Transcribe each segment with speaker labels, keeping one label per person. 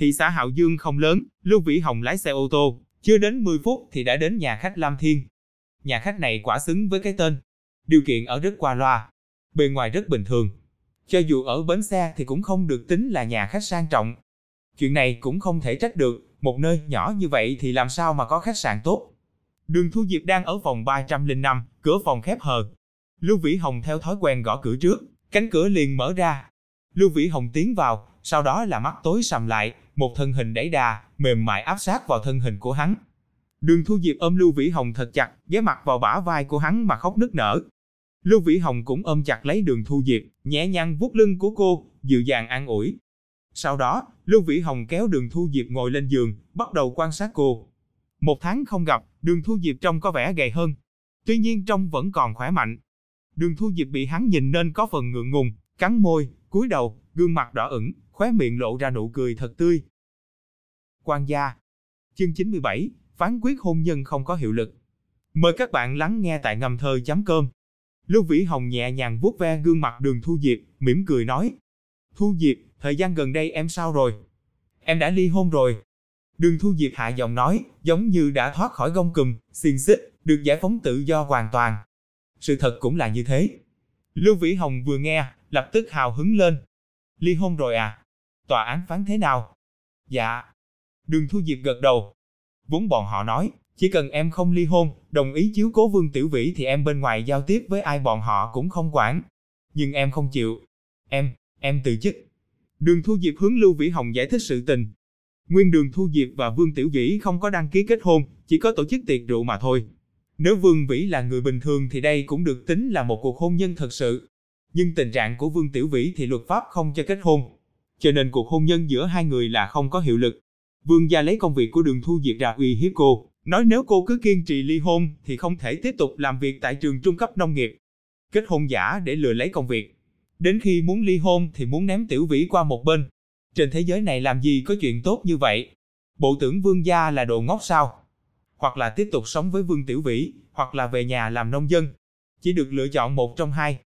Speaker 1: Thị xã Hạo Dương không lớn, Lưu Vĩ Hồng lái xe ô tô, chưa đến 10 phút thì đã đến nhà khách Lam Thiên. Nhà khách này quả xứng với cái tên. Điều kiện ở rất qua loa, bề ngoài rất bình thường. Cho dù ở bến xe thì cũng không được tính là nhà khách sang trọng. Chuyện này cũng không thể trách được, một nơi nhỏ như vậy thì làm sao mà có khách sạn tốt. Đường Thu Diệp đang ở phòng 305, cửa phòng khép hờ. Lưu Vĩ Hồng theo thói quen gõ cửa trước, cánh cửa liền mở ra. Lưu Vĩ Hồng tiến vào, sau đó là mắt tối sầm lại, một thân hình đẩy đà, mềm mại áp sát vào thân hình của hắn. Đường Thu Diệp ôm Lưu Vĩ Hồng thật chặt, ghé mặt vào bả vai của hắn mà khóc nức nở. Lưu Vĩ Hồng cũng ôm chặt lấy Đường Thu Diệp, nhẹ nhàng vuốt lưng của cô, dịu dàng an ủi. Sau đó, Lưu Vĩ Hồng kéo Đường Thu Diệp ngồi lên giường, bắt đầu quan sát cô. Một tháng không gặp, Đường Thu Diệp trông có vẻ gầy hơn. Tuy nhiên trông vẫn còn khỏe mạnh. Đường Thu Diệp bị hắn nhìn nên có phần ngượng ngùng, cắn môi, cúi đầu, gương mặt đỏ ửng, khóe miệng lộ ra nụ cười thật tươi. Quan gia Chương 97, phán quyết hôn nhân không có hiệu lực. Mời các bạn lắng nghe tại ngầm thơ chấm cơm. Lưu Vĩ Hồng nhẹ nhàng vuốt ve gương mặt đường Thu Diệp, mỉm cười nói. Thu Diệp, thời gian gần đây em sao rồi? Em đã ly hôn rồi. Đường Thu Diệp hạ giọng nói, giống như đã thoát khỏi gông cùm, xiềng xích, được giải phóng tự do hoàn toàn. Sự thật cũng là như thế. Lưu Vĩ Hồng vừa nghe, lập tức hào hứng lên. Ly hôn rồi à? Tòa án phán thế nào? Dạ. Đường Thu Diệp gật đầu. Vốn bọn họ nói, chỉ cần em không ly hôn, đồng ý chiếu cố Vương Tiểu Vĩ thì em bên ngoài giao tiếp với ai bọn họ cũng không quản. Nhưng em không chịu. Em, em từ chức. Đường Thu Diệp hướng Lưu Vĩ Hồng giải thích sự tình. Nguyên Đường Thu Diệp và Vương Tiểu Vĩ không có đăng ký kết hôn, chỉ có tổ chức tiệc rượu mà thôi. Nếu Vương Vĩ là người bình thường thì đây cũng được tính là một cuộc hôn nhân thật sự. Nhưng tình trạng của Vương Tiểu Vĩ thì luật pháp không cho kết hôn. Cho nên cuộc hôn nhân giữa hai người là không có hiệu lực. Vương gia lấy công việc của Đường Thu Diệt ra uy hiếp cô, nói nếu cô cứ kiên trì ly hôn thì không thể tiếp tục làm việc tại trường trung cấp nông nghiệp. Kết hôn giả để lừa lấy công việc. Đến khi muốn ly hôn thì muốn ném Tiểu Vĩ qua một bên. Trên thế giới này làm gì có chuyện tốt như vậy? Bộ tưởng Vương gia là đồ ngốc sao? Hoặc là tiếp tục sống với Vương Tiểu Vĩ, hoặc là về nhà làm nông dân. Chỉ được lựa chọn một trong hai.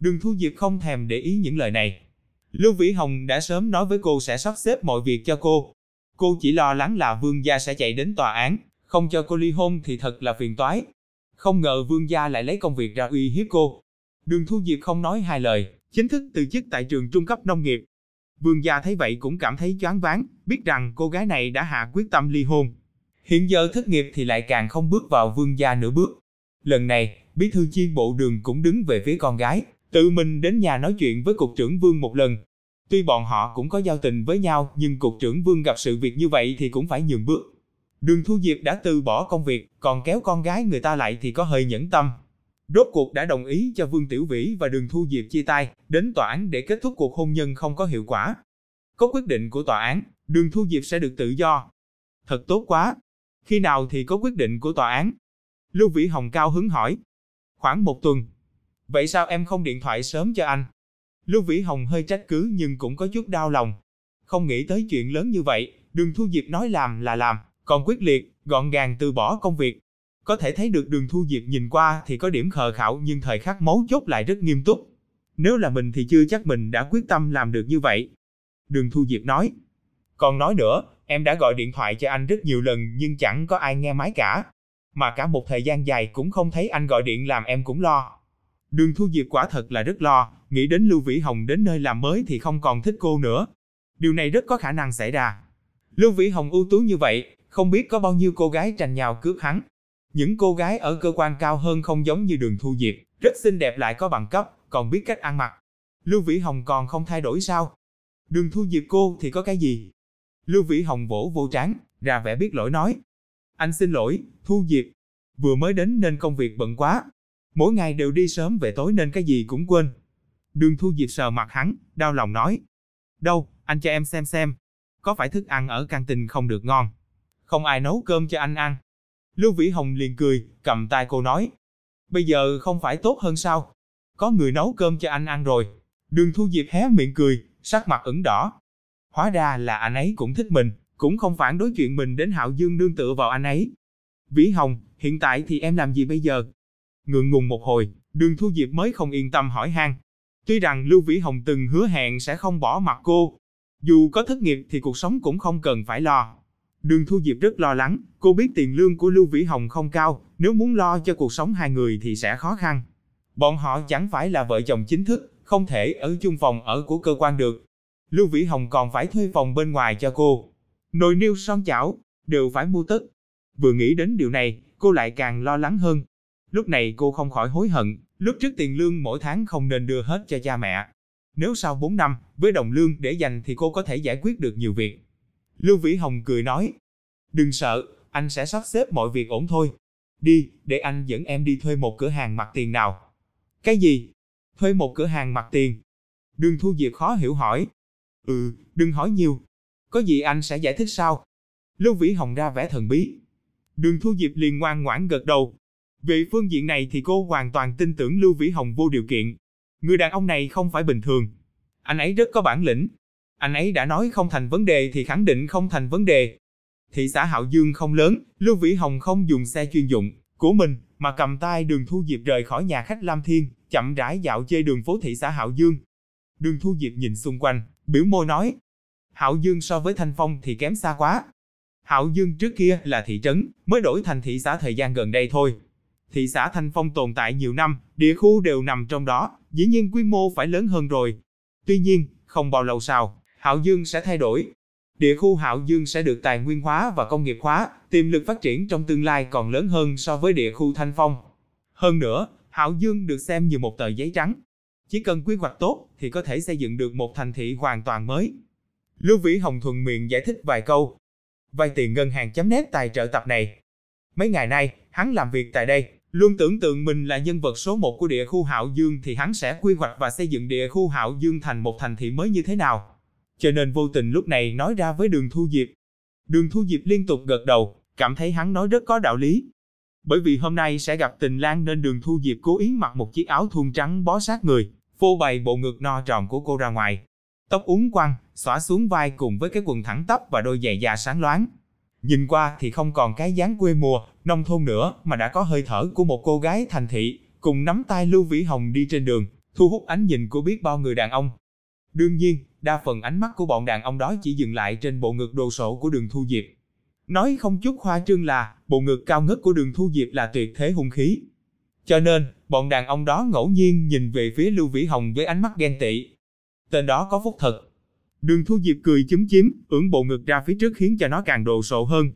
Speaker 1: Đường Thu Diệp không thèm để ý những lời này. Lưu Vĩ Hồng đã sớm nói với cô sẽ sắp xếp mọi việc cho cô. Cô chỉ lo lắng là Vương gia sẽ chạy đến tòa án, không cho cô ly hôn thì thật là phiền toái. Không ngờ Vương gia lại lấy công việc ra uy hiếp cô. Đường Thu Diệp không nói hai lời, chính thức từ chức tại trường trung cấp nông nghiệp. Vương gia thấy vậy cũng cảm thấy choáng váng, biết rằng cô gái này đã hạ quyết tâm ly hôn. Hiện giờ thất nghiệp thì lại càng không bước vào vương gia nửa bước. Lần này, bí thư chi bộ đường cũng đứng về phía con gái, tự mình đến nhà nói chuyện với cục trưởng vương một lần. Tuy bọn họ cũng có giao tình với nhau, nhưng cục trưởng vương gặp sự việc như vậy thì cũng phải nhường bước. Đường Thu Diệp đã từ bỏ công việc, còn kéo con gái người ta lại thì có hơi nhẫn tâm. Rốt cuộc đã đồng ý cho Vương Tiểu Vĩ và Đường Thu Diệp chia tay, đến tòa án để kết thúc cuộc hôn nhân không có hiệu quả. Có quyết định của tòa án, Đường Thu Diệp sẽ được tự do. Thật tốt quá. Khi nào thì có quyết định của tòa án? Lưu Vĩ Hồng cao hứng hỏi. Khoảng một tuần. Vậy sao em không điện thoại sớm cho anh? Lưu Vĩ Hồng hơi trách cứ nhưng cũng có chút đau lòng. Không nghĩ tới chuyện lớn như vậy, Đường Thu Diệp nói làm là làm, còn quyết liệt, gọn gàng từ bỏ công việc. Có thể thấy được Đường Thu Diệp nhìn qua thì có điểm khờ khảo nhưng thời khắc mấu chốt lại rất nghiêm túc. Nếu là mình thì chưa chắc mình đã quyết tâm làm được như vậy. Đường Thu Diệp nói. Còn nói nữa, em đã gọi điện thoại cho anh rất nhiều lần nhưng chẳng có ai nghe máy cả. Mà cả một thời gian dài cũng không thấy anh gọi điện làm em cũng lo. Đường Thu Diệp quả thật là rất lo, nghĩ đến Lưu Vĩ Hồng đến nơi làm mới thì không còn thích cô nữa. Điều này rất có khả năng xảy ra. Lưu Vĩ Hồng ưu tú như vậy, không biết có bao nhiêu cô gái tranh nhau cướp hắn. Những cô gái ở cơ quan cao hơn không giống như đường Thu Diệp, rất xinh đẹp lại có bằng cấp, còn biết cách ăn mặc. Lưu Vĩ Hồng còn không thay đổi sao? Đường Thu Diệp cô thì có cái gì? Lưu Vĩ Hồng vỗ vô trán, ra vẻ biết lỗi nói. Anh xin lỗi, Thu Diệp. Vừa mới đến nên công việc bận quá. Mỗi ngày đều đi sớm về tối nên cái gì cũng quên. Đường Thu Diệp sờ mặt hắn, đau lòng nói. Đâu, anh cho em xem xem. Có phải thức ăn ở căng tin không được ngon? Không ai nấu cơm cho anh ăn. Lưu Vĩ Hồng liền cười, cầm tay cô nói. Bây giờ không phải tốt hơn sao? Có người nấu cơm cho anh ăn rồi. Đường Thu Diệp hé miệng cười, sắc mặt ửng đỏ. Hóa ra là anh ấy cũng thích mình, cũng không phản đối chuyện mình đến Hạo Dương nương tựa vào anh ấy. Vĩ Hồng, hiện tại thì em làm gì bây giờ? Ngượng ngùng một hồi, đường Thu Diệp mới không yên tâm hỏi han. Tuy rằng Lưu Vĩ Hồng từng hứa hẹn sẽ không bỏ mặt cô, Dù có thất nghiệp thì cuộc sống cũng không cần phải lo. Đường Thu Diệp rất lo lắng, cô biết tiền lương của Lưu Vĩ Hồng không cao, nếu muốn lo cho cuộc sống hai người thì sẽ khó khăn. Bọn họ chẳng phải là vợ chồng chính thức, không thể ở chung phòng ở của cơ quan được. Lưu Vĩ Hồng còn phải thuê phòng bên ngoài cho cô. Nồi niêu son chảo, đều phải mua tất. Vừa nghĩ đến điều này, cô lại càng lo lắng hơn. Lúc này cô không khỏi hối hận, lúc trước tiền lương mỗi tháng không nên đưa hết cho cha mẹ. Nếu sau 4 năm, với đồng lương để dành thì cô có thể giải quyết được nhiều việc. Lưu Vĩ Hồng cười nói, đừng sợ, anh sẽ sắp xếp mọi việc ổn thôi. Đi, để anh dẫn em đi thuê một cửa hàng mặt tiền nào. Cái gì? Thuê một cửa hàng mặt tiền. Đường Thu Diệp khó hiểu hỏi. Ừ, đừng hỏi nhiều. Có gì anh sẽ giải thích sao? Lưu Vĩ Hồng ra vẻ thần bí. Đường Thu Diệp liền ngoan ngoãn gật đầu. Về phương diện này thì cô hoàn toàn tin tưởng Lưu Vĩ Hồng vô điều kiện. Người đàn ông này không phải bình thường. Anh ấy rất có bản lĩnh. Anh ấy đã nói không thành vấn đề thì khẳng định không thành vấn đề. Thị xã Hạo Dương không lớn, Lưu Vĩ Hồng không dùng xe chuyên dụng của mình mà cầm tay Đường Thu Diệp rời khỏi nhà khách Lam Thiên, chậm rãi dạo chơi đường phố thị xã Hạo Dương. Đường Thu Diệp nhìn xung quanh, biểu môi nói: "Hạo Dương so với Thanh Phong thì kém xa quá. Hạo Dương trước kia là thị trấn, mới đổi thành thị xã thời gian gần đây thôi. Thị xã Thanh Phong tồn tại nhiều năm, địa khu đều nằm trong đó, dĩ nhiên quy mô phải lớn hơn rồi. Tuy nhiên, không bao lâu sau, Hạo Dương sẽ thay đổi. Địa khu Hạo Dương sẽ được tài nguyên hóa và công nghiệp hóa, tiềm lực phát triển trong tương lai còn lớn hơn so với địa khu Thanh Phong. Hơn nữa, Hạo Dương được xem như một tờ giấy trắng. Chỉ cần quy hoạch tốt thì có thể xây dựng được một thành thị hoàn toàn mới. Lưu Vĩ Hồng thuần miệng giải thích vài câu. Vay tiền ngân hàng chấm nét tài trợ tập này. Mấy ngày nay, hắn làm việc tại đây, luôn tưởng tượng mình là nhân vật số một của địa khu Hạo Dương thì hắn sẽ quy hoạch và xây dựng địa khu Hạo Dương thành một thành thị mới như thế nào. Cho nên vô tình lúc này nói ra với Đường Thu Diệp. Đường Thu Diệp liên tục gật đầu, cảm thấy hắn nói rất có đạo lý. Bởi vì hôm nay sẽ gặp tình lang nên Đường Thu Diệp cố ý mặc một chiếc áo thun trắng bó sát người, phô bày bộ ngực no tròn của cô ra ngoài. Tóc uốn quăng, xõa xuống vai cùng với cái quần thẳng tắp và đôi giày da sáng loáng. Nhìn qua thì không còn cái dáng quê mùa, nông thôn nữa mà đã có hơi thở của một cô gái thành thị, cùng nắm tay Lưu Vĩ Hồng đi trên đường, thu hút ánh nhìn của biết bao người đàn ông. Đương nhiên, đa phần ánh mắt của bọn đàn ông đó chỉ dừng lại trên bộ ngực đồ sộ của đường Thu Diệp. Nói không chút khoa trương là, bộ ngực cao ngất của đường Thu Diệp là tuyệt thế hung khí. Cho nên, bọn đàn ông đó ngẫu nhiên nhìn về phía Lưu Vĩ Hồng với ánh mắt ghen tị. Tên đó có phúc thật. Đường Thu Diệp cười chúm chím, ưỡn bộ ngực ra phía trước khiến cho nó càng đồ sộ hơn.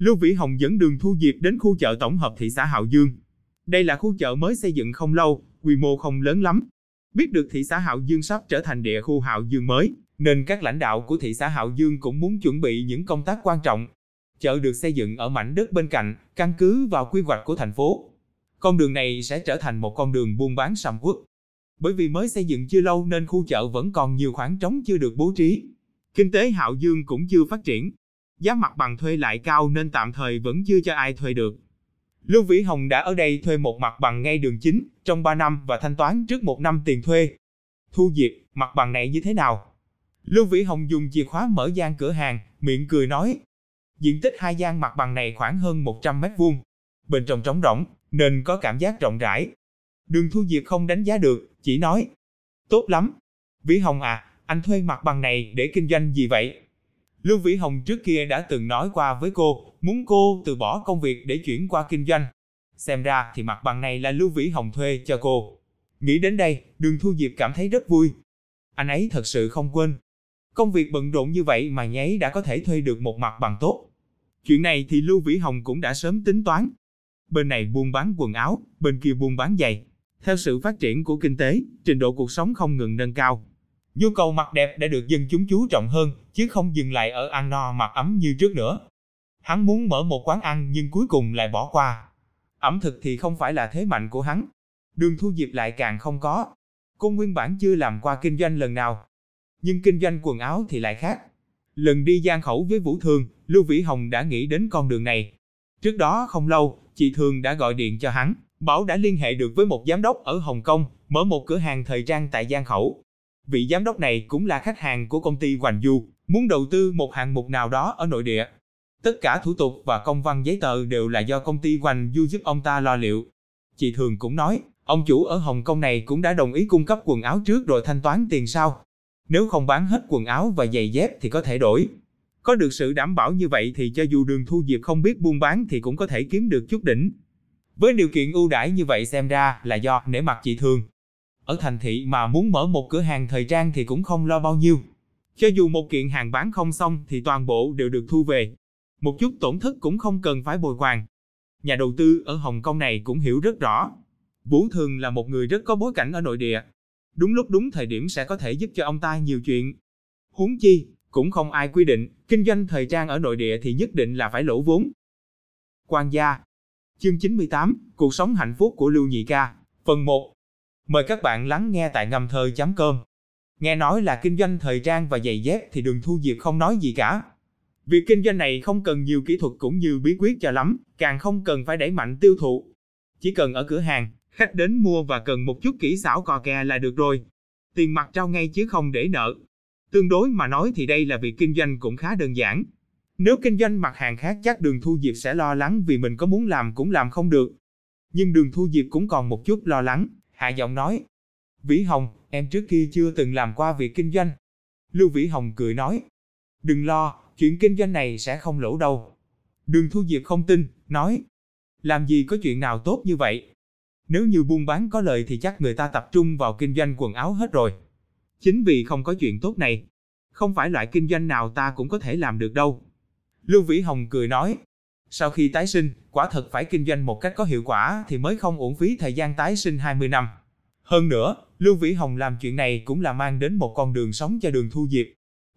Speaker 1: Lưu Vĩ Hồng dẫn đường Thu Diệp đến khu chợ tổng hợp thị xã Hạo Dương. Đây là khu chợ mới xây dựng không lâu, quy mô không lớn lắm. Biết được thị xã Hạo Dương sắp trở thành địa khu Hạo Dương mới, nên các lãnh đạo của thị xã Hạo Dương cũng muốn chuẩn bị những công tác quan trọng. Chợ được xây dựng ở mảnh đất bên cạnh, căn cứ vào quy hoạch của thành phố. Con đường này sẽ trở thành một con đường buôn bán sầm uất. Bởi vì mới xây dựng chưa lâu nên khu chợ vẫn còn nhiều khoảng trống chưa được bố trí. Kinh tế Hạo Dương cũng chưa phát triển. Giá mặt bằng thuê lại cao nên tạm thời vẫn chưa cho ai thuê được. Lưu Vĩ Hồng đã ở đây thuê một mặt bằng ngay đường chính trong 3 năm và thanh toán trước một năm tiền thuê. Thu Diệp, mặt bằng này như thế nào? Lưu Vĩ Hồng dùng chìa khóa mở gian cửa hàng, miệng cười nói. Diện tích hai gian mặt bằng này khoảng hơn 100 mét vuông. Bên trong trống rỗng, nên có cảm giác rộng rãi. Đường Thu Diệp không đánh giá được, chỉ nói. Tốt lắm. Vĩ Hồng à, anh thuê mặt bằng này để kinh doanh gì vậy? Lưu Vĩ Hồng trước kia đã từng nói qua với cô, muốn cô từ bỏ công việc để chuyển qua kinh doanh. Xem ra thì mặt bằng này là Lưu Vĩ Hồng thuê cho cô. Nghĩ đến đây, đường Thu Diệp cảm thấy rất vui. Anh ấy thật sự không quên. Công việc bận rộn như vậy mà nháy đã có thể thuê được một mặt bằng tốt. Chuyện này thì Lưu Vĩ Hồng cũng đã sớm tính toán. Bên này buôn bán quần áo, bên kia buôn bán giày. Theo sự phát triển của kinh tế, trình độ cuộc sống không ngừng nâng cao. Nhu cầu mặc đẹp đã được dân chúng chú trọng hơn, chứ không dừng lại ở ăn no mặc ấm như trước nữa. Hắn muốn mở một quán ăn nhưng cuối cùng lại bỏ qua. Ẩm thực thì không phải là thế mạnh của hắn. Đường thu diệp lại càng không có. Cô nguyên bản chưa làm qua kinh doanh lần nào. Nhưng kinh doanh quần áo thì lại khác. Lần đi gian khẩu với Vũ Thường, Lưu Vĩ Hồng đã nghĩ đến con đường này. Trước đó không lâu, chị Thường đã gọi điện cho hắn, bảo đã liên hệ được với một giám đốc ở Hồng Kông, mở một cửa hàng thời trang tại Giang Khẩu. Vị giám đốc này cũng là khách hàng của công ty Hoành Du, muốn đầu tư một hạng mục nào đó ở nội địa. Tất cả thủ tục và công văn giấy tờ đều là do công ty Hoành Du giúp ông ta lo liệu. Chị Thường cũng nói, ông chủ ở Hồng Kông này cũng đã đồng ý cung cấp quần áo trước rồi thanh toán tiền sau. Nếu không bán hết quần áo và giày dép thì có thể đổi. Có được sự đảm bảo như vậy thì cho dù đường thu diệp không biết buôn bán thì cũng có thể kiếm được chút đỉnh. Với điều kiện ưu đãi như vậy xem ra là do nể mặt chị thường. Ở thành thị mà muốn mở một cửa hàng thời trang thì cũng không lo bao nhiêu. Cho dù một kiện hàng bán không xong thì toàn bộ đều được thu về. Một chút tổn thất cũng không cần phải bồi hoàn. Nhà đầu tư ở Hồng Kông này cũng hiểu rất rõ. Vũ Thường là một người rất có bối cảnh ở nội địa. Đúng lúc đúng thời điểm sẽ có thể giúp cho ông ta nhiều chuyện. Huống chi, cũng không ai quy định, kinh doanh thời trang ở nội địa thì nhất định là phải lỗ vốn. Quan gia Chương 98, Cuộc sống hạnh phúc của Lưu Nhị Ca Phần 1 Mời các bạn lắng nghe tại ngâm thơ.com Nghe nói là kinh doanh thời trang và giày dép thì đường thu diệp không nói gì cả. Việc kinh doanh này không cần nhiều kỹ thuật cũng như bí quyết cho lắm, càng không cần phải đẩy mạnh tiêu thụ. Chỉ cần ở cửa hàng, khách đến mua và cần một chút kỹ xảo cò kè là được rồi. Tiền mặt trao ngay chứ không để nợ. Tương đối mà nói thì đây là việc kinh doanh cũng khá đơn giản. Nếu kinh doanh mặt hàng khác chắc đường thu diệp sẽ lo lắng vì mình có muốn làm cũng làm không được. Nhưng đường thu diệp cũng còn một chút lo lắng, hạ giọng nói. Vĩ Hồng, em trước kia chưa từng làm qua việc kinh doanh. Lưu Vĩ Hồng cười nói. Đừng lo, chuyện kinh doanh này sẽ không lỗ đâu. Đường thu diệp không tin, nói. Làm gì có chuyện nào tốt như vậy? Nếu như buôn bán có lợi thì chắc người ta tập trung vào kinh doanh quần áo hết rồi. Chính vì không có chuyện tốt này, không phải loại kinh doanh nào ta cũng có thể làm được đâu. Lưu Vĩ Hồng cười nói, sau khi tái sinh, quả thật phải kinh doanh một cách có hiệu quả thì mới không uổng phí thời gian tái sinh 20 năm. Hơn nữa, Lưu Vĩ Hồng làm chuyện này cũng là mang đến một con đường sống cho đường thu diệp.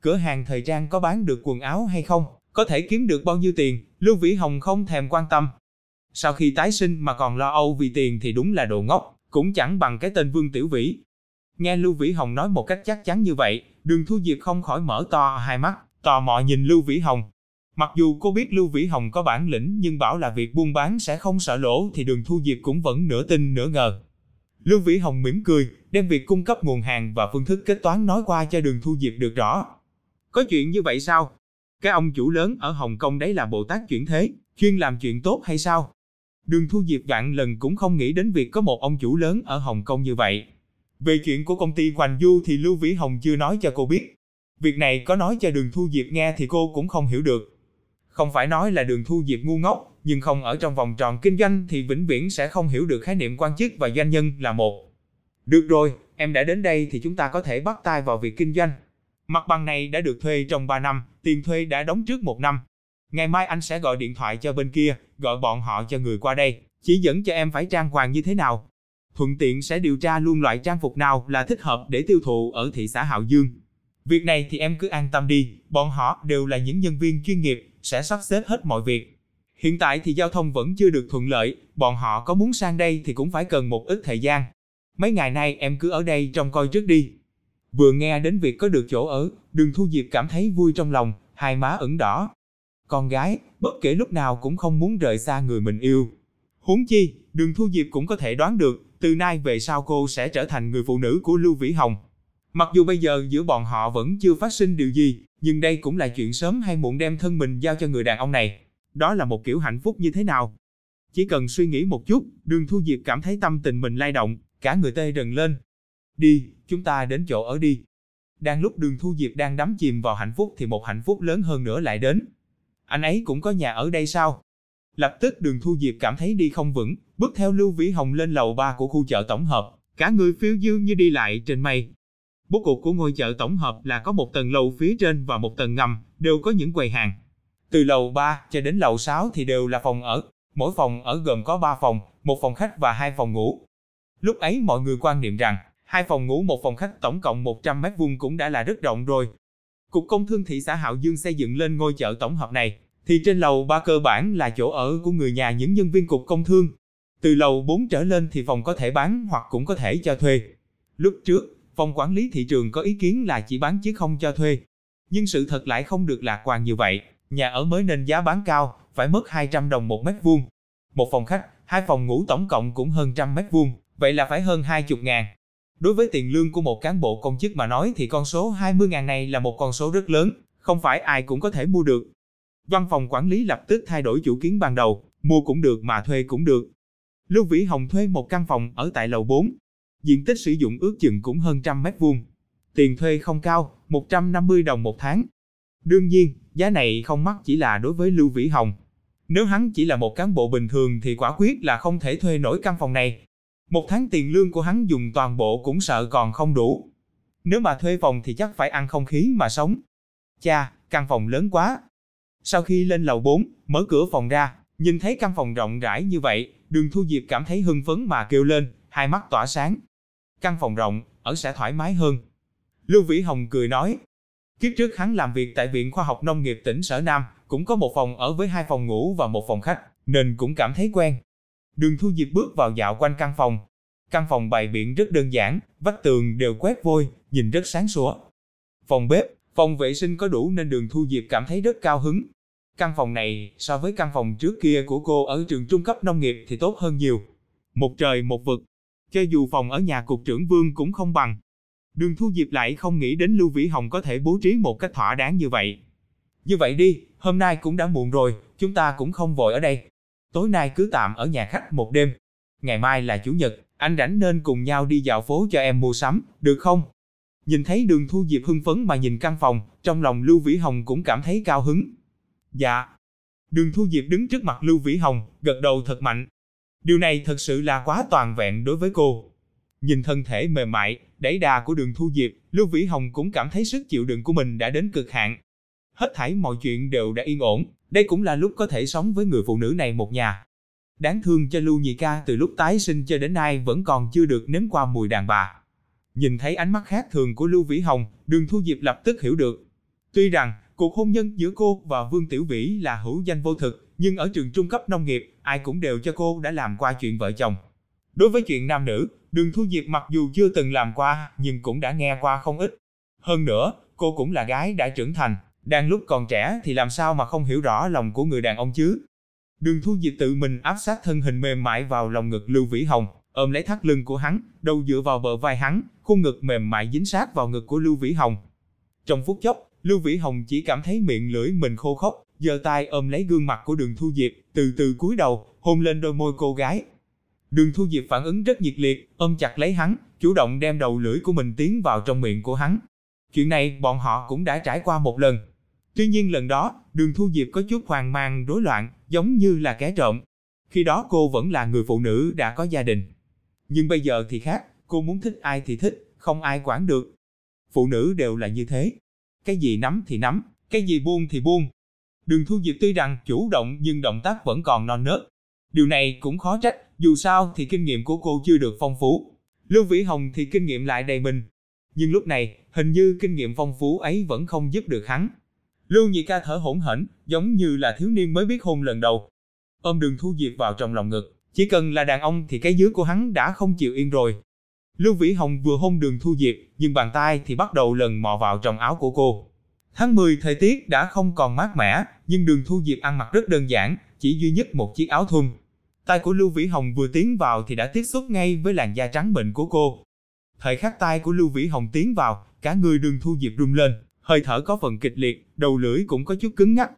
Speaker 1: Cửa hàng thời trang có bán được quần áo hay không, có thể kiếm được bao nhiêu tiền, Lưu Vĩ Hồng không thèm quan tâm. Sau khi tái sinh mà còn lo âu vì tiền thì đúng là đồ ngốc, cũng chẳng bằng cái tên Vương Tiểu Vĩ. Nghe Lưu Vĩ Hồng nói một cách chắc chắn như vậy, đường thu diệp không khỏi mở to hai mắt, tò mò nhìn Lưu Vĩ Hồng. Mặc dù cô biết Lưu Vĩ Hồng có bản lĩnh nhưng bảo là việc buôn bán sẽ không sợ lỗ thì đường thu diệp cũng vẫn nửa tin nửa ngờ. Lưu Vĩ Hồng mỉm cười, đem việc cung cấp nguồn hàng và phương thức kết toán nói qua cho đường thu diệp được rõ. Có chuyện như vậy sao? Cái ông chủ lớn ở Hồng Kông đấy là Bồ Tát chuyển thế, chuyên làm chuyện tốt hay sao? Đường thu diệp vạn lần cũng không nghĩ đến việc có một ông chủ lớn ở Hồng Kông như vậy. Về chuyện của công ty Hoành Du thì Lưu Vĩ Hồng chưa nói cho cô biết. Việc này có nói cho đường thu diệp nghe thì cô cũng không hiểu được. Không phải nói là đường thu diệp ngu ngốc, nhưng không ở trong vòng tròn kinh doanh thì vĩnh viễn sẽ không hiểu được khái niệm quan chức và doanh nhân là một. Được rồi, em đã đến đây thì chúng ta có thể bắt tay vào việc kinh doanh. Mặt bằng này đã được thuê trong 3 năm, tiền thuê đã đóng trước một năm. Ngày mai anh sẽ gọi điện thoại cho bên kia, gọi bọn họ cho người qua đây, chỉ dẫn cho em phải trang hoàng như thế nào. Thuận tiện sẽ điều tra luôn loại trang phục nào là thích hợp để tiêu thụ ở thị xã Hạo Dương. Việc này thì em cứ an tâm đi, bọn họ đều là những nhân viên chuyên nghiệp, sẽ sắp xếp hết mọi việc. Hiện tại thì giao thông vẫn chưa được thuận lợi, bọn họ có muốn sang đây thì cũng phải cần một ít thời gian. Mấy ngày nay em cứ ở đây trông coi trước đi. Vừa nghe đến việc có được chỗ ở, đường thu diệp cảm thấy vui trong lòng, hai má ửng đỏ. Con gái, bất kể lúc nào cũng không muốn rời xa người mình yêu. Huống chi, đường thu diệp cũng có thể đoán được, từ nay về sau cô sẽ trở thành người phụ nữ của Lưu Vĩ Hồng. Mặc dù bây giờ giữa bọn họ vẫn chưa phát sinh điều gì, nhưng đây cũng là chuyện sớm hay muộn đem thân mình giao cho người đàn ông này. Đó là một kiểu hạnh phúc như thế nào? Chỉ cần suy nghĩ một chút, đường thu diệp cảm thấy tâm tình mình lay động, cả người tê rần lên. Đi, chúng ta đến chỗ ở đi. Đang lúc đường thu diệp đang đắm chìm vào hạnh phúc thì một hạnh phúc lớn hơn nữa lại đến. Anh ấy cũng có nhà ở đây sao? Lập tức đường thu diệp cảm thấy đi không vững, bước theo Lưu Vĩ Hồng lên lầu 3 của khu chợ tổng hợp, cả người phiêu diêu như đi lại trên mây. Bố cục của ngôi chợ tổng hợp là có một tầng lầu phía trên và một tầng ngầm, đều có những quầy hàng. Từ lầu 3 cho đến lầu 6 thì đều là phòng ở, mỗi phòng ở gồm có 3 phòng, một phòng khách và hai phòng ngủ. Lúc ấy mọi người quan niệm rằng, hai phòng ngủ một phòng khách tổng cộng 100 mét vuông cũng đã là rất rộng rồi. Cục Công Thương thị xã Hạo Dương xây dựng lên ngôi chợ tổng hợp này, thì trên lầu 3 cơ bản là chỗ ở của người nhà những nhân viên Cục Công Thương. Từ lầu 4 trở lên thì phòng có thể bán hoặc cũng có thể cho thuê. Lúc trước, phòng quản lý thị trường có ý kiến là chỉ bán chứ không cho thuê. Nhưng sự thật lại không được lạc quan như vậy, nhà ở mới nên giá bán cao, phải mất 200 đồng một mét vuông. Một phòng khách, hai phòng ngủ tổng cộng cũng hơn trăm mét vuông, vậy là phải hơn 20 ngàn. Đối với tiền lương của một cán bộ công chức mà nói thì con số 20 ngàn này là một con số rất lớn, không phải ai cũng có thể mua được. Văn phòng quản lý lập tức thay đổi chủ kiến ban đầu, mua cũng được mà thuê cũng được. Lưu Vĩ Hồng thuê một căn phòng ở tại lầu 4. Diện tích sử dụng ước chừng cũng hơn trăm mét vuông. Tiền thuê không cao, 150 đồng một tháng. Đương nhiên, giá này không mắc chỉ là đối với Lưu Vĩ Hồng. Nếu hắn chỉ là một cán bộ bình thường thì quả quyết là không thể thuê nổi căn phòng này. Một tháng tiền lương của hắn dùng toàn bộ cũng sợ còn không đủ. Nếu mà thuê phòng thì chắc phải ăn không khí mà sống. Cha, căn phòng lớn quá. Sau khi lên lầu 4, mở cửa phòng ra, nhìn thấy căn phòng rộng rãi như vậy, đường Thu Diệp cảm thấy hưng phấn mà kêu lên, hai mắt tỏa sáng. Căn phòng rộng, ở sẽ thoải mái hơn. Lưu Vĩ Hồng cười nói, kiếp trước hắn làm việc tại Viện Khoa học Nông nghiệp tỉnh Sở Nam, cũng có một phòng ở với hai phòng ngủ và một phòng khách, nên cũng cảm thấy quen. Đường Thu Diệp bước vào dạo quanh căn phòng. Căn phòng bày biện rất đơn giản, vách tường đều quét vôi, nhìn rất sáng sủa. Phòng bếp, phòng vệ sinh có đủ nên đường Thu Diệp cảm thấy rất cao hứng. Căn phòng này so với căn phòng trước kia của cô ở trường trung cấp nông nghiệp thì tốt hơn nhiều. Một trời một vực. Cho dù phòng ở nhà cục trưởng Vương cũng không bằng. Đường Thu Diệp lại không nghĩ đến Lưu Vĩ Hồng có thể bố trí một cách thỏa đáng như vậy. Như vậy đi, hôm nay cũng đã muộn rồi, chúng ta cũng không vội ở đây. Tối nay cứ tạm ở nhà khách một đêm. Ngày mai là Chủ nhật, anh rảnh nên cùng nhau đi dạo phố cho em mua sắm, được không? Nhìn thấy đường Thu Diệp hưng phấn mà nhìn căn phòng, trong lòng Lưu Vĩ Hồng cũng cảm thấy cao hứng. Dạ. Đường Thu Diệp đứng trước mặt Lưu Vĩ Hồng, gật đầu thật mạnh. Điều này thật sự là quá toàn vẹn đối với cô. Nhìn thân thể mềm mại, đẩy đà của đường Thu Diệp, Lưu Vĩ Hồng cũng cảm thấy sức chịu đựng của mình đã đến cực hạn. Hết thảy mọi chuyện đều đã yên ổn, đây cũng là lúc có thể sống với người phụ nữ này một nhà. Đáng thương cho Lưu Nhị Ca từ lúc tái sinh cho đến nay vẫn còn chưa được nếm qua mùi đàn bà. Nhìn thấy ánh mắt khác thường của Lưu Vĩ Hồng, đường Thu Diệp lập tức hiểu được. Tuy rằng, cuộc hôn nhân giữa cô và Vương Tiểu Vĩ là hữu danh vô thực, nhưng ở trường trung cấp nông nghiệp, ai cũng đều cho cô đã làm qua chuyện vợ chồng. Đối với chuyện nam nữ, đường Thu Diệp mặc dù chưa từng làm qua, nhưng cũng đã nghe qua không ít. Hơn nữa, cô cũng là gái đã trưởng thành, đang lúc còn trẻ thì làm sao mà không hiểu rõ lòng của người đàn ông chứ. Đường Thu Diệp tự mình áp sát thân hình mềm mại vào lòng ngực Lưu Vĩ Hồng, ôm lấy thắt lưng của hắn, đầu dựa vào bờ vai hắn, khuôn ngực mềm mại dính sát vào ngực của Lưu Vĩ Hồng. Trong phút chốc, Lưu Vĩ Hồng chỉ cảm thấy miệng lưỡi mình khô khốc, giơ tay ôm lấy gương mặt của Đường Thu Diệp, từ từ cúi đầu, hôn lên đôi môi cô gái. Đường Thu Diệp phản ứng rất nhiệt liệt, ôm chặt lấy hắn, chủ động đem đầu lưỡi của mình tiến vào trong miệng của hắn. Chuyện này bọn họ cũng đã trải qua một lần. Tuy nhiên lần đó, Đường Thu Diệp có chút hoang mang rối loạn, giống như là kẻ trộm. Khi đó cô vẫn là người phụ nữ đã có gia đình. Nhưng bây giờ thì khác, cô muốn thích ai thì thích, không ai quản được. Phụ nữ đều là như thế. Cái gì nắm thì nắm, cái gì buông thì buông. Đường Thu Diệp tuy rằng chủ động nhưng động tác vẫn còn non nớt. Điều này cũng khó trách, dù sao thì kinh nghiệm của cô chưa được phong phú. Lưu Vĩ Hồng thì kinh nghiệm lại đầy mình. Nhưng lúc này, hình như kinh nghiệm phong phú ấy vẫn không giúp được hắn. Lưu Nhị Ca thở hổn hển, giống như là thiếu niên mới biết hôn lần đầu. Ôm Đường Thu Diệp vào trong lòng ngực, chỉ cần là đàn ông thì cái dưới của hắn đã không chịu yên rồi. Lưu Vĩ Hồng vừa hôn Đường Thu Diệp, nhưng bàn tay thì bắt đầu lần mò vào trong áo của cô. Tháng 10 thời tiết đã không còn mát mẻ, nhưng Đường Thu Diệp ăn mặc rất đơn giản, chỉ duy nhất một chiếc áo thun. Tay của Lưu Vĩ Hồng vừa tiến vào thì đã tiếp xúc ngay với làn da trắng mịn của cô. Thời khắc tay của Lưu Vĩ Hồng tiến vào, cả người Đường Thu Diệp rung lên, hơi thở có phần kịch liệt, đầu lưỡi cũng có chút cứng ngắc.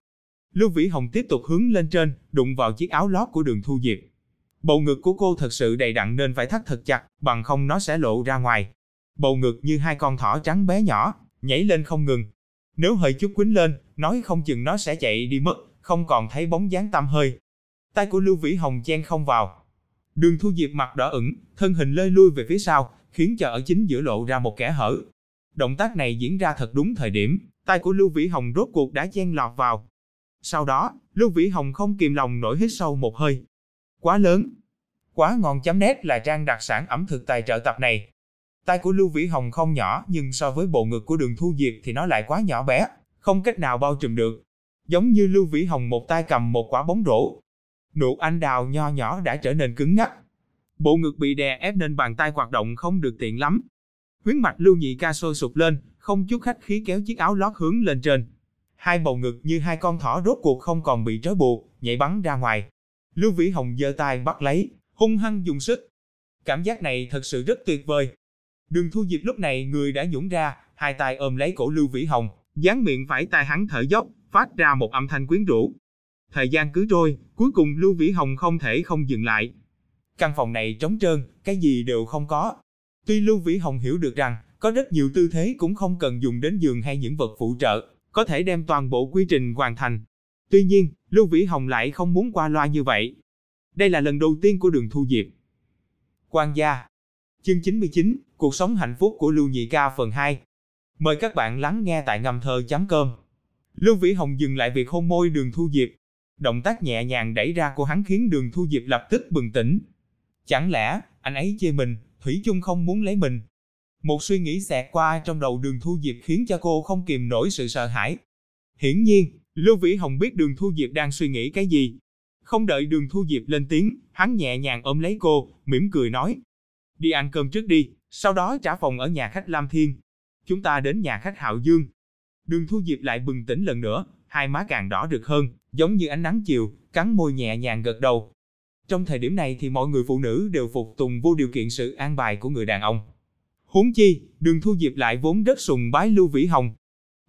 Speaker 1: Lưu Vĩ Hồng tiếp tục hướng lên trên, đụng vào chiếc áo lót của Đường Thu Diệp. Bầu ngực của cô thật sự đầy đặn nên phải thắt thật chặt, bằng không nó sẽ lộ ra ngoài. Bầu ngực như hai con thỏ trắng bé nhỏ, nhảy lên không ngừng. Nếu hơi chút quýnh lên, nói không chừng nó sẽ chạy đi mất, không còn thấy bóng dáng tăm hơi. Tay của Lưu Vĩ Hồng chen không vào. Đường Thu Diệp mặt đỏ ửng, thân hình lơi lui về phía sau, khiến cho ở chính giữa lộ ra một kẻ hở. Động tác này diễn ra thật đúng thời điểm, tay của Lưu Vĩ Hồng rốt cuộc đã chen lọt vào. Sau đó, Lưu Vĩ Hồng không kìm lòng nổi hít sâu một hơi. Quá lớn. Quá ngon chấm nét là trang đặc sản ẩm thực tài trợ tập này. Tay của Lưu Vĩ Hồng không nhỏ nhưng so với bộ ngực của đường thu diệt thì nó lại quá nhỏ bé, không cách nào bao trùm được. Giống như Lưu Vĩ Hồng một tay cầm một quả bóng rổ. Nụ anh đào nho nhỏ đã trở nên cứng ngắc. Bộ ngực bị đè ép nên bàn tay hoạt động không được tiện lắm. Huyến mạch Lưu Nhị ca sôi sụp lên, không chút khách khí kéo chiếc áo lót hướng lên trên. Hai bầu ngực như hai con thỏ rốt cuộc không còn bị trói buộc, nhảy bắn ra ngoài. Lưu Vĩ Hồng giơ tay bắt lấy, hung hăng dùng sức. Cảm giác này thật sự rất tuyệt vời. Đường Thu Diệp lúc này người đã nhũng ra, hai tay ôm lấy cổ Lưu Vĩ Hồng, dán miệng phải tay hắn thở dốc, phát ra một âm thanh quyến rũ. Thời gian cứ trôi, cuối cùng Lưu Vĩ Hồng không thể không dừng lại. Căn phòng này trống trơn, cái gì đều không có. Tuy Lưu Vĩ Hồng hiểu được rằng, Có rất nhiều tư thế cũng không cần dùng đến giường hay những vật phụ trợ, có thể đem toàn bộ quy trình hoàn thành. Tuy nhiên, Lưu Vĩ Hồng lại không muốn qua loa như vậy. Đây là lần đầu tiên của đường Thu Diệp. Quan gia Chương 99, Cuộc sống hạnh phúc của Lưu Nhị Ca phần 2 Mời các bạn lắng nghe tại ngâm thơ chấm cơm. Lưu Vĩ Hồng dừng lại việc hôn môi đường Thu Diệp. Động tác nhẹ nhàng đẩy ra của hắn khiến đường Thu Diệp lập tức bừng tỉnh. Chẳng lẽ, anh ấy chê mình, Thủy chung không muốn lấy mình. Một suy nghĩ xẹt qua trong đầu đường Thu Diệp khiến cho cô không kìm nổi sự sợ hãi. Hiển nhiên, Lưu Vĩ Hồng biết đường Thu Diệp đang suy nghĩ cái gì. Không đợi đường Thu Diệp lên tiếng, hắn nhẹ nhàng ôm lấy cô, mỉm cười nói. Đi ăn cơm trước đi, sau đó trả phòng ở nhà khách Lam Thiên. Chúng ta đến nhà khách Hạo Dương. Đường Thu Diệp lại bừng tỉnh lần nữa, hai má càng đỏ rực hơn, giống như ánh nắng chiều, cắn môi nhẹ nhàng gật đầu. Trong thời điểm này thì mọi người phụ nữ đều phục tùng vô điều kiện sự an bài của người đàn ông. Huống chi, đường Thu Diệp lại vốn rất sùng bái Lưu Vĩ Hồng.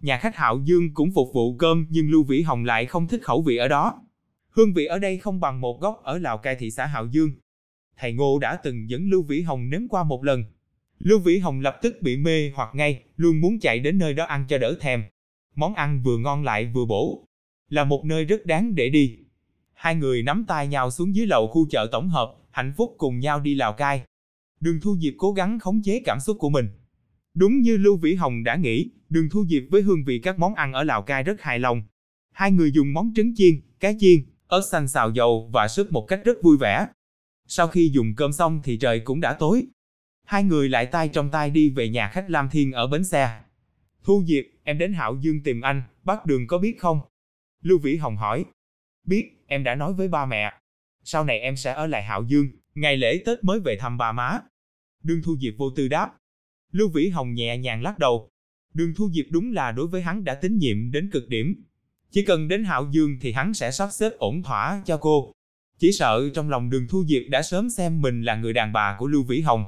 Speaker 1: Nhà khách Hạo Dương cũng phục vụ cơm nhưng Lưu Vĩ Hồng lại không thích khẩu vị ở đó. Hương vị ở đây không bằng một góc ở Lào Cai thị xã Hạo Dương. Thầy Ngô đã từng dẫn Lưu Vĩ Hồng nếm qua một lần. Lưu Vĩ Hồng lập tức bị mê hoặc ngay, luôn muốn chạy đến nơi đó ăn cho đỡ thèm. Món ăn vừa ngon lại vừa bổ. Là một nơi rất đáng để đi. Hai người nắm tay nhau xuống dưới lầu khu chợ tổng hợp, hạnh phúc cùng nhau đi Lào Cai. Đường Thu Diệp cố gắng khống chế cảm xúc của mình. Đúng như Lưu Vĩ Hồng đã nghĩ, Đường Thu Diệp với hương vị các món ăn ở Lào Cai rất hài lòng. Hai người dùng món trứng chiên, cá chiên, ớt xanh xào dầu và súp một cách rất vui vẻ. Sau khi dùng cơm xong thì trời cũng đã tối. Hai người lại tay trong tay đi về nhà khách Lam Thiên ở bến xe. Thu Diệp, em đến Hạo Dương tìm anh, bác Đường có biết không? Lưu Vĩ Hồng hỏi. Biết, em đã nói với ba mẹ. Sau này em sẽ ở lại Hạo Dương, ngày lễ Tết mới về thăm bà má. Đường Thu Diệp vô tư đáp. Lưu Vĩ Hồng nhẹ nhàng lắc đầu. Đường Thu Diệp đúng là đối với hắn đã tín nhiệm đến cực điểm. Chỉ cần đến Hạo Dương thì hắn sẽ sắp xếp ổn thỏa cho cô. Chỉ sợ trong lòng đường Thu Diệp đã sớm xem mình là người đàn bà của Lưu Vĩ Hồng.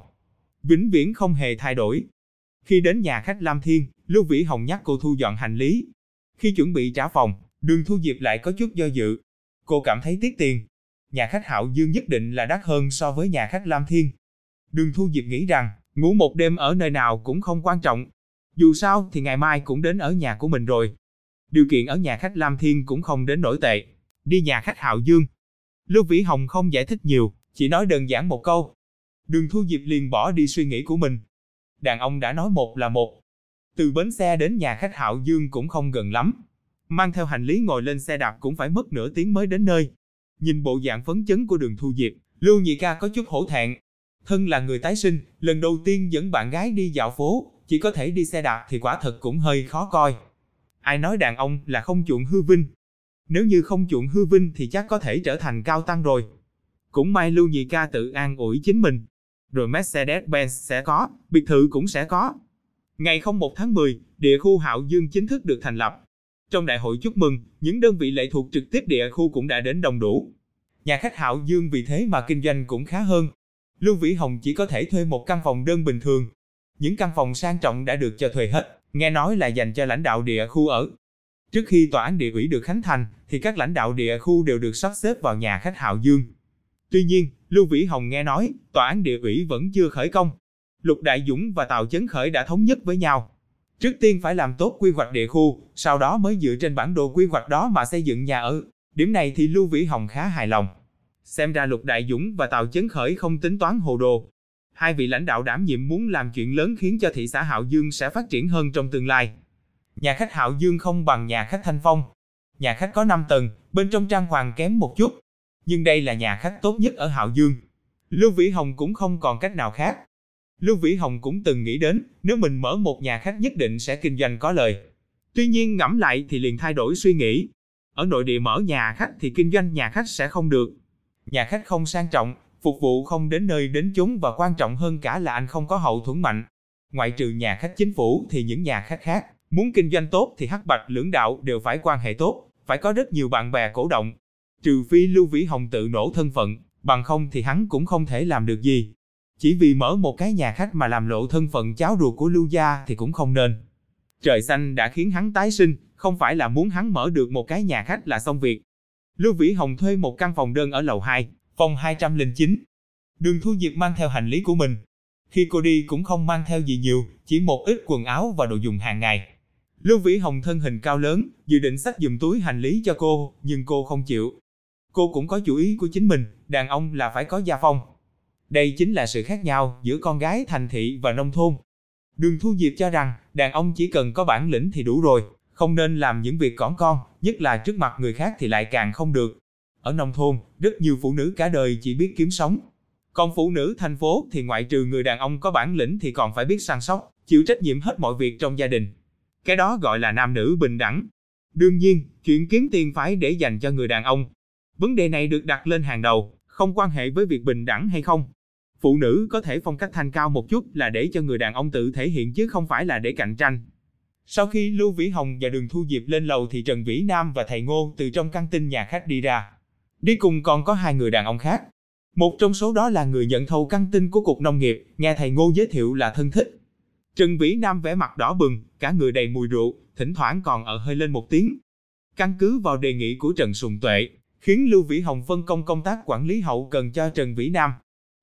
Speaker 1: Vĩnh viễn không hề thay đổi. Khi đến nhà khách Lam Thiên, Lưu Vĩ Hồng nhắc cô thu dọn hành lý. Khi chuẩn bị trả phòng, đường Thu Diệp lại có chút do dự. Cô cảm thấy tiếc tiền. Nhà khách Hạo Dương nhất định là đắt hơn so với nhà khách Lam Thiên. Đường Thu Diệp nghĩ rằng, ngủ một đêm ở nơi nào cũng không quan trọng. Dù sao thì ngày mai cũng đến ở nhà của mình rồi. Điều kiện ở nhà khách Lam Thiên cũng không đến nổi tệ. Đi nhà khách Hạo Dương. Lưu Vĩ Hồng không giải thích nhiều, chỉ nói đơn giản một câu. Đường Thu Diệp liền bỏ đi suy nghĩ của mình. Đàn ông đã nói một là một. Từ bến xe đến nhà khách Hạo Dương cũng không gần lắm. Mang theo hành lý ngồi lên xe đạp cũng phải mất nửa tiếng mới đến nơi. Nhìn bộ dạng phấn chấn của đường Thu Diệp, Lưu Nhị Ca có chút hổ thẹn. Thân là người tái sinh, lần đầu tiên dẫn bạn gái đi dạo phố, chỉ có thể đi xe đạp thì quả thật cũng hơi khó coi. Ai nói đàn ông là không chuộng hư vinh. Nếu như không chuộng hư vinh thì chắc có thể trở thành cao tăng rồi. Cũng may Lưu Nhị Ca tự an ủi chính mình. Rồi Mercedes-Benz sẽ có, biệt thự cũng sẽ có. Ngày 01 tháng 10, địa khu Hạo Dương chính thức được thành lập. Trong đại hội chúc mừng, những đơn vị lệ thuộc trực tiếp địa khu cũng đã đến đồng đủ. Nhà khách Hạo Dương vì thế mà kinh doanh cũng khá hơn. Lưu Vĩ Hồng chỉ có thể thuê một căn phòng đơn bình thường. Những căn phòng sang trọng đã được cho thuê hết, nghe nói là dành cho lãnh đạo địa khu ở. Trước khi tòa án địa ủy được khánh thành, thì các lãnh đạo địa khu đều được sắp xếp vào nhà khách Hạo Dương. Tuy nhiên, Lưu Vĩ Hồng nghe nói, tòa án địa ủy vẫn chưa khởi công. Lục Đại Dũng và Tào Chấn Khởi đã thống nhất với nhau. Trước tiên phải làm tốt quy hoạch địa khu, sau đó mới dựa trên bản đồ quy hoạch đó mà xây dựng nhà ở. Điểm này thì Lưu Vĩ Hồng khá hài lòng. Xem ra Lục Đại Dũng và Tào Chấn Khởi không tính toán hồ đồ. Hai vị lãnh đạo đảm nhiệm muốn làm chuyện lớn khiến cho thị xã Hạo Dương sẽ phát triển hơn trong tương lai. Nhà khách Hạo Dương không bằng nhà khách Thanh Phong. Nhà khách có 5 tầng, bên trong trang hoàng kém một chút. Nhưng đây là nhà khách tốt nhất ở Hạo Dương. Lưu Vĩ Hồng cũng không còn cách nào khác. Lưu Vĩ Hồng cũng từng nghĩ đến, nếu mình mở một nhà khách nhất định sẽ kinh doanh có lời. Tuy nhiên ngẫm lại thì liền thay đổi suy nghĩ. Ở nội địa mở nhà khách thì kinh doanh nhà khách sẽ không được. Nhà khách không sang trọng, phục vụ không đến nơi đến chốn và quan trọng hơn cả là anh không có hậu thuẫn mạnh. Ngoại trừ nhà khách chính phủ thì những nhà khách khác, muốn kinh doanh tốt thì hắc bạch lưỡng đạo đều phải quan hệ tốt, phải có rất nhiều bạn bè cổ động. Trừ phi Lưu Vĩ Hồng tự nổ thân phận, bằng không thì hắn cũng không thể làm được gì. Chỉ vì mở một cái nhà khách mà làm lộ thân phận cháu ruột của Lưu gia thì cũng không nên. Trời xanh đã khiến hắn tái sinh, không phải là muốn hắn mở được một cái nhà khách là xong việc. Lưu Vĩ Hồng thuê một căn phòng đơn ở lầu 2, phòng 209. Đường Thu Diệp mang theo hành lý của mình. Khi cô đi cũng không mang theo gì nhiều, chỉ một ít quần áo và đồ dùng hàng ngày. Lưu Vĩ Hồng thân hình cao lớn, dự định xách giùm túi hành lý cho cô, nhưng cô không chịu. Cô cũng có chủ ý của chính mình, đàn ông là phải có gia phong. Đây chính là sự khác nhau giữa con gái thành thị và nông thôn. Đường Thu Diệp cho rằng, đàn ông chỉ cần có bản lĩnh thì đủ rồi, không nên làm những việc cỏn con, nhất là trước mặt người khác thì lại càng không được. Ở nông thôn, rất nhiều phụ nữ cả đời chỉ biết kiếm sống. Còn phụ nữ thành phố thì ngoại trừ người đàn ông có bản lĩnh thì còn phải biết săn sóc, chịu trách nhiệm hết mọi việc trong gia đình. Cái đó gọi là nam nữ bình đẳng. Đương nhiên, chuyện kiếm tiền phải để dành cho người đàn ông. Vấn đề này được đặt lên hàng đầu, không quan hệ với việc bình đẳng hay không. Phụ nữ có thể phong cách thanh cao một chút là để cho người đàn ông tự thể hiện chứ không phải là để cạnh tranh. Sau khi Lưu Vĩ Hồng và Đường Thu Diệp lên lầu thì Trần Vĩ Nam và thầy Ngô từ trong căn tin nhà khách đi ra. Đi cùng còn có hai người đàn ông khác. Một trong số đó là người nhận thầu căn tin của Cục Nông nghiệp, nghe thầy Ngô giới thiệu là thân thích. Trần Vĩ Nam vẻ mặt đỏ bừng, cả người đầy mùi rượu, thỉnh thoảng còn ở hơi lên một tiếng. Căn cứ vào đề nghị của Trần Sùng Tuệ, khiến Lưu Vĩ Hồng phân công công tác quản lý hậu cần cho Trần Vĩ Nam.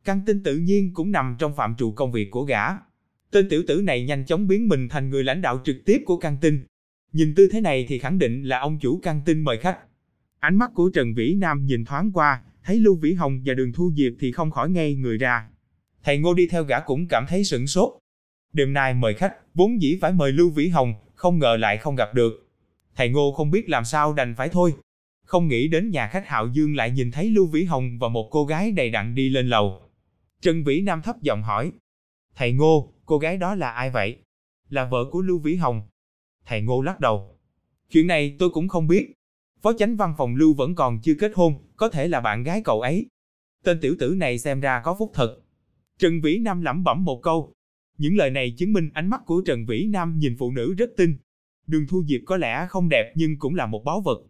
Speaker 1: Căn tin tự nhiên cũng nằm trong phạm trù công việc của gã. Tên tiểu tử này nhanh chóng biến mình thành người lãnh đạo trực tiếp của căn tin. Nhìn tư thế này thì khẳng định là ông chủ căn tin mời khách. Ánh mắt của Trần Vĩ Nam nhìn thoáng qua, thấy Lưu Vĩ Hồng và Đường Thu Diệp thì không khỏi ngây người ra. Thầy Ngô đi theo gã cũng cảm thấy sửng sốt. Đêm nay mời khách, vốn dĩ phải mời Lưu Vĩ Hồng, không ngờ lại không gặp được. Thầy Ngô không biết làm sao đành phải thôi. Không nghĩ đến nhà khách Hạo Dương lại nhìn thấy Lưu Vĩ Hồng và một cô gái đầy đặn đi lên lầu. Trần Vĩ Nam thấp giọng hỏi. Thầy Ngô, cô gái đó là ai vậy? Là vợ của Lưu Vĩ Hồng. Thầy Ngô lắc đầu. Chuyện này tôi cũng không biết. Phó chánh văn phòng Lưu vẫn còn chưa kết hôn, có thể là bạn gái cậu ấy. Tên tiểu tử này xem ra có phúc thật. Trần Vĩ Nam lẩm bẩm một câu. Những lời này chứng minh ánh mắt của Trần Vĩ Nam nhìn phụ nữ rất tinh. Đường Thu Diệp có lẽ không đẹp nhưng cũng là một báu vật.